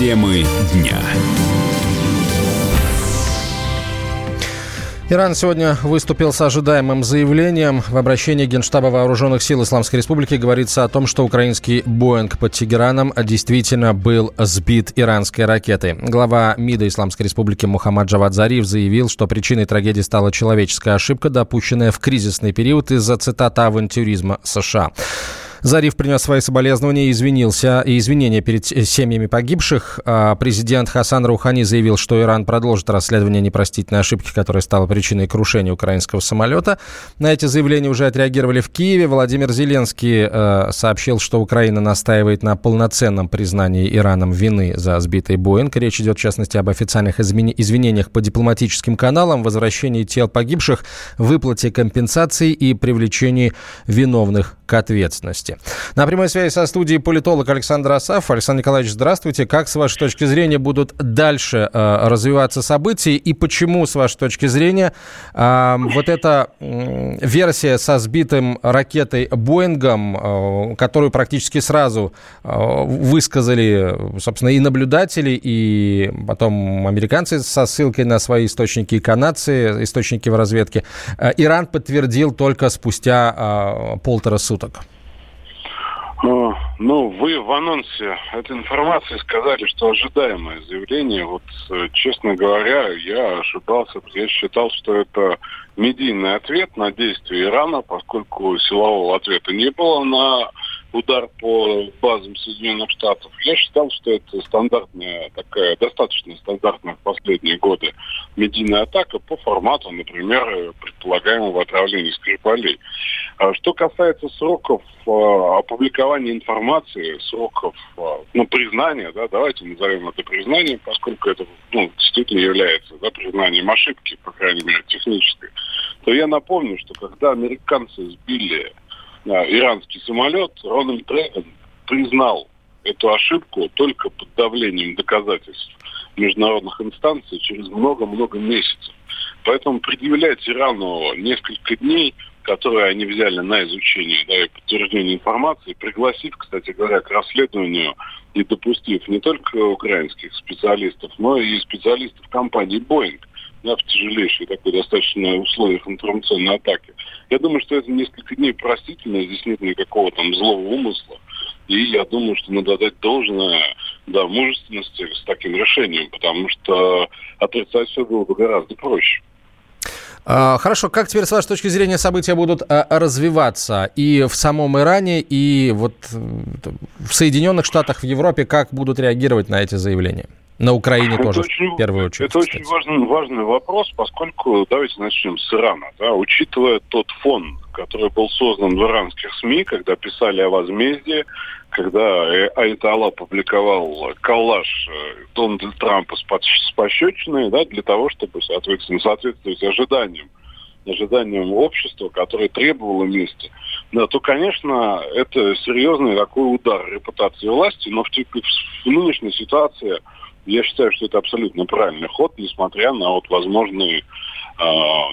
Темы дня. Иран сегодня выступил с ожидаемым заявлением. В обращении Генштаба Вооруженных сил Исламской Республики говорится о том, что украинский «Боинг» под Тегераном действительно был сбит иранской ракетой. Глава МИДа Исламской Республики Мухаммад Джавад Зариф заявил, что причиной трагедии стала человеческая ошибка, допущенная в кризисный период из-за цитата авантюризма США. Зариф принес свои соболезнования и извинился, и извинения перед семьями погибших. А президент Хасан Рухани заявил, что Иран продолжит расследование непростительной ошибки, которая стала причиной крушения украинского самолета. На эти заявления уже отреагировали в Киеве. Владимир Зеленский э, сообщил, что Украина настаивает на полноценном признании Ираном вины за сбитый Боинг. Речь идет, в частности, об официальных извинениях по дипломатическим каналам, возвращении тел погибших, выплате компенсаций и привлечении виновных к ответственности. На прямой связи со студией политолог Александр Асав. Александр Николаевич, здравствуйте. Как, с вашей точки зрения, будут дальше э, развиваться события и почему, с вашей точки зрения, э, вот эта э, версия со сбитым ракетой Боингом, э, которую практически сразу э, высказали, собственно, и наблюдатели, и потом американцы со ссылкой на свои источники, и канадцы, источники в разведке, э, Иран подтвердил только спустя э, полтора суток. Ну, ну, вы в анонсе этой информации сказали, что ожидаемое заявление. Вот, э, честно говоря, я ошибался. Я считал, что это медийный ответ на действия Ирана, поскольку силового ответа не было на удар по базам Соединенных Штатов. Я считал, что это стандартная такая, достаточно стандартная в последние годы медийная атака по формату, например, предполагаемого отравления Скрипалей. А что касается сроков э, опубликования информации, сроков э, ну, признания, да, давайте назовем это признанием, поскольку это ну, действительно является да, признанием ошибки, по крайней мере, технической, то я напомню, что когда американцы сбили иранский самолет, Рональд Рейган признал эту ошибку только под давлением доказательств международных инстанций через много-много месяцев. Поэтому предъявлять Ирану несколько дней, которые они взяли на изучение да, и подтверждение информации, пригласив, кстати говоря, к расследованию и допустив не только украинских специалистов, но и специалистов компании Boeing, да, в тяжелейшей такой достаточно условиях информационной атаки. Я думаю, что это несколько дней простительно, здесь нет никакого там злого умысла. И я думаю, что надо дать должное да, мужественности с таким решением, потому что отрицать все было бы гораздо проще. А, хорошо, как теперь с вашей точки зрения события будут а, развиваться и в самом Иране, и вот в Соединенных Штатах, в Европе, как будут реагировать на эти заявления? На Украине это тоже, очень, в первую очередь. Это кстати. очень важный, важный вопрос, поскольку, давайте начнем с Ирана. Да, учитывая тот фон, который был создан в иранских СМИ, когда писали о возмездии, когда Айтала опубликовал коллаж э, Дональда Трампа с пощечиной, да, для того, чтобы, соответственно, соответствовать ожиданиям ожиданиям общества, которое требовало мести, да, то, конечно, это серьезный такой удар репутации власти, но в, в, в нынешней ситуации я считаю, что это абсолютно правильный ход, несмотря на вот возможные э,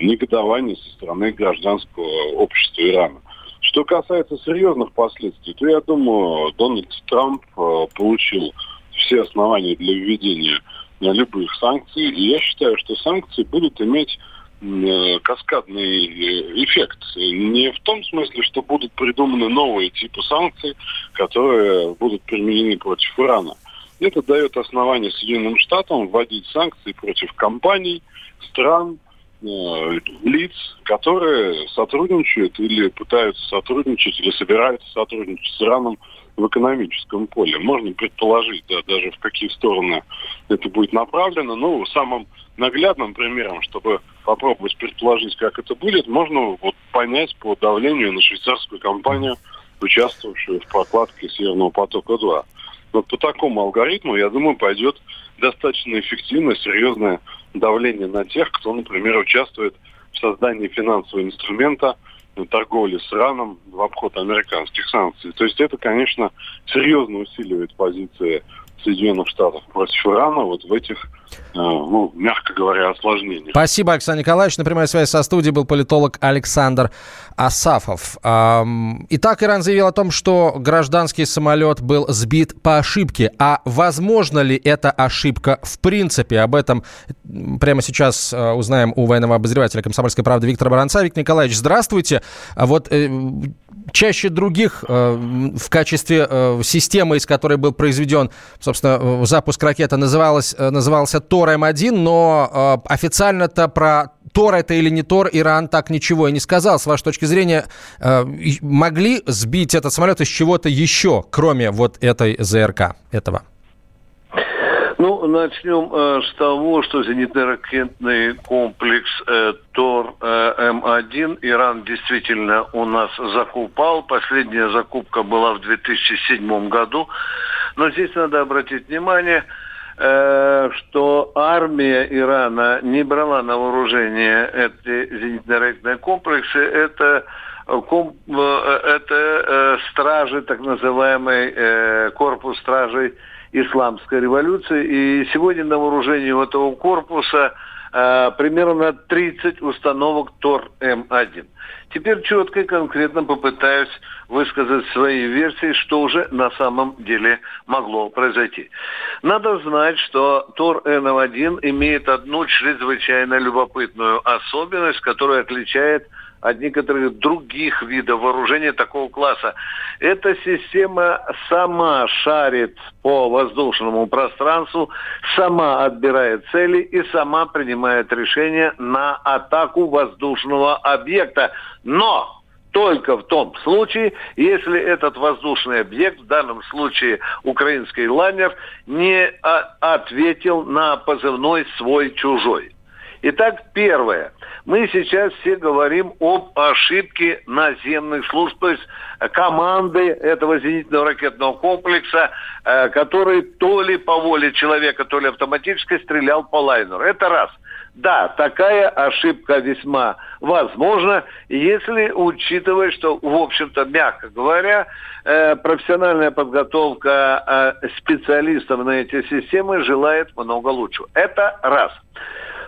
негодования со стороны гражданского общества Ирана. Что касается серьезных последствий, то я думаю, Дональд Трамп э, получил все основания для введения любых санкций. И я считаю, что санкции будут иметь э, каскадный э, эффект. Не в том смысле, что будут придуманы новые типы санкций, которые будут применены против Ирана, это дает основание Соединенным Штатам вводить санкции против компаний, стран, э, лиц, которые сотрудничают или пытаются сотрудничать, или собираются сотрудничать с Ираном в экономическом поле. Можно предположить, да, даже в какие стороны это будет направлено. Ну, самым наглядным примером, чтобы попробовать предположить, как это будет, можно вот понять по давлению на швейцарскую компанию, участвовавшую в прокладке Северного потока-2. Вот по такому алгоритму, я думаю, пойдет достаточно эффективное, серьезное давление на тех, кто, например, участвует в создании финансового инструмента торговли с Ираном в обход американских санкций. То есть это, конечно, серьезно усиливает позиции Соединенных Штатов против Ирана вот в этих ну, мягко говоря, осложнений. Спасибо, Александр Николаевич. На прямой связи со студией был политолог Александр Асафов. Итак, Иран заявил о том, что гражданский самолет был сбит по ошибке. А возможно ли эта ошибка в принципе? Об этом прямо сейчас э, узнаем у военного обозревателя «Комсомольской правды» Виктора Баранца. Виктор Николаевич, здравствуйте. А вот э, чаще других э, в качестве системы, из которой был произведен, собственно, запуск ракеты, называлась, назывался Тор-М1, но официально-то про Тор это или не Тор, Иран так ничего и не сказал. С вашей точки зрения, э, могли сбить этот самолет из чего-то еще, кроме вот этой ЗРК, этого? Ну, начнем э, с того, что зенитно-ракетный комплекс э, ТОР э, М1 Иран действительно у нас закупал. Последняя закупка была в 2007 году. Но здесь надо обратить внимание, Э, что армия Ирана не брала на вооружение эти зенитно-ракетные комплексы, это э, э, это стражи, так называемый корпус стражей исламской революции. И сегодня на вооружении у этого корпуса примерно 30 установок ТОР-М1. Теперь четко и конкретно попытаюсь высказать свои версии, что уже на самом деле могло произойти. Надо знать, что Тор Н1 имеет одну чрезвычайно любопытную особенность, которая отличает от некоторых других видов вооружения такого класса. Эта система сама шарит по воздушному пространству, сама отбирает цели и сама принимает решение на атаку воздушного объекта. Но только в том случае, если этот воздушный объект, в данном случае украинский лайнер, не ответил на позывной свой-чужой. Итак, первое. Мы сейчас все говорим об ошибке наземных служб, то есть команды этого зенитного ракетного комплекса, э, который то ли по воле человека, то ли автоматически стрелял по лайнеру. Это раз. Да, такая ошибка весьма возможна, если учитывать, что, в общем-то, мягко говоря, э, профессиональная подготовка э, специалистов на эти системы желает много лучшего. Это раз.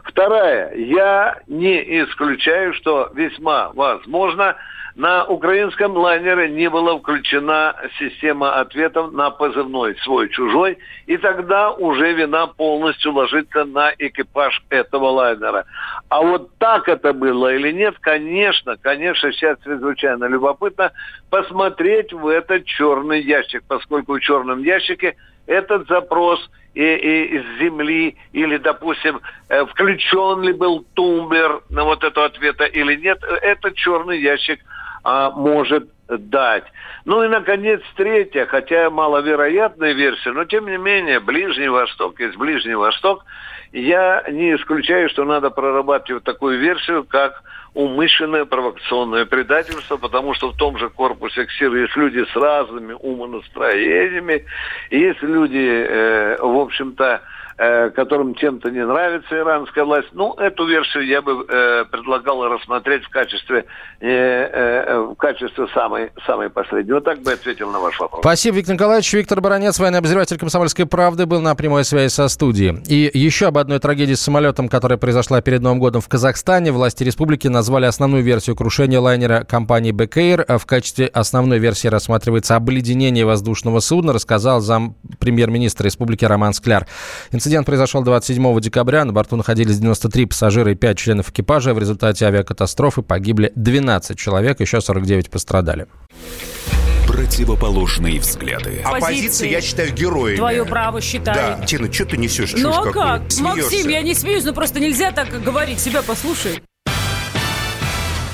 Вторая. Я не исключаю, что весьма возможно, на украинском лайнере не была включена система ответов на позывной свой-чужой, и тогда уже вина полностью ложится на экипаж этого лайнера. А вот так это было или нет, конечно, конечно, сейчас чрезвычайно любопытно посмотреть в этот черный ящик, поскольку в черном ящике этот запрос из земли, или, допустим, э, включен ли был тумблер на вот это ответа или нет, этот черный ящик а, может дать. Ну и, наконец, третья, хотя маловероятная версия, но, тем не менее, Ближний Восток есть Ближний Восток. Я не исключаю, что надо прорабатывать такую версию, как умышленное провокационное предательство, потому что в том же корпусе КСИР есть люди с разными умонастроениями, есть люди, э, в общем-то, Э, которым чем-то не нравится иранская власть. Ну, эту версию я бы э, предлагал рассмотреть в качестве, э, э, в качестве самой, самой последней. Вот так бы ответил на ваш вопрос. Спасибо, Виктор Николаевич. Виктор Баранец, военный обозреватель «Комсомольской правды», был на прямой связи со студией. И еще об одной трагедии с самолетом, которая произошла перед Новым годом в Казахстане. Власти республики назвали основную версию крушения лайнера компании «Бекэйр». В качестве основной версии рассматривается обледенение воздушного судна, рассказал зам премьер-министра республики Роман Скляр. Инцидент Инцидент произошел 27 декабря. На борту находились 93 пассажира и 5 членов экипажа. В результате авиакатастрофы погибли 12 человек, еще 49 пострадали. Противоположные взгляды. Оппозиция, я считаю, героями. Твое право считаю. Да. Тина, что ты несешь? Ну а как? Смеешься? Максим, я не смеюсь, но просто нельзя так говорить. Себя послушай.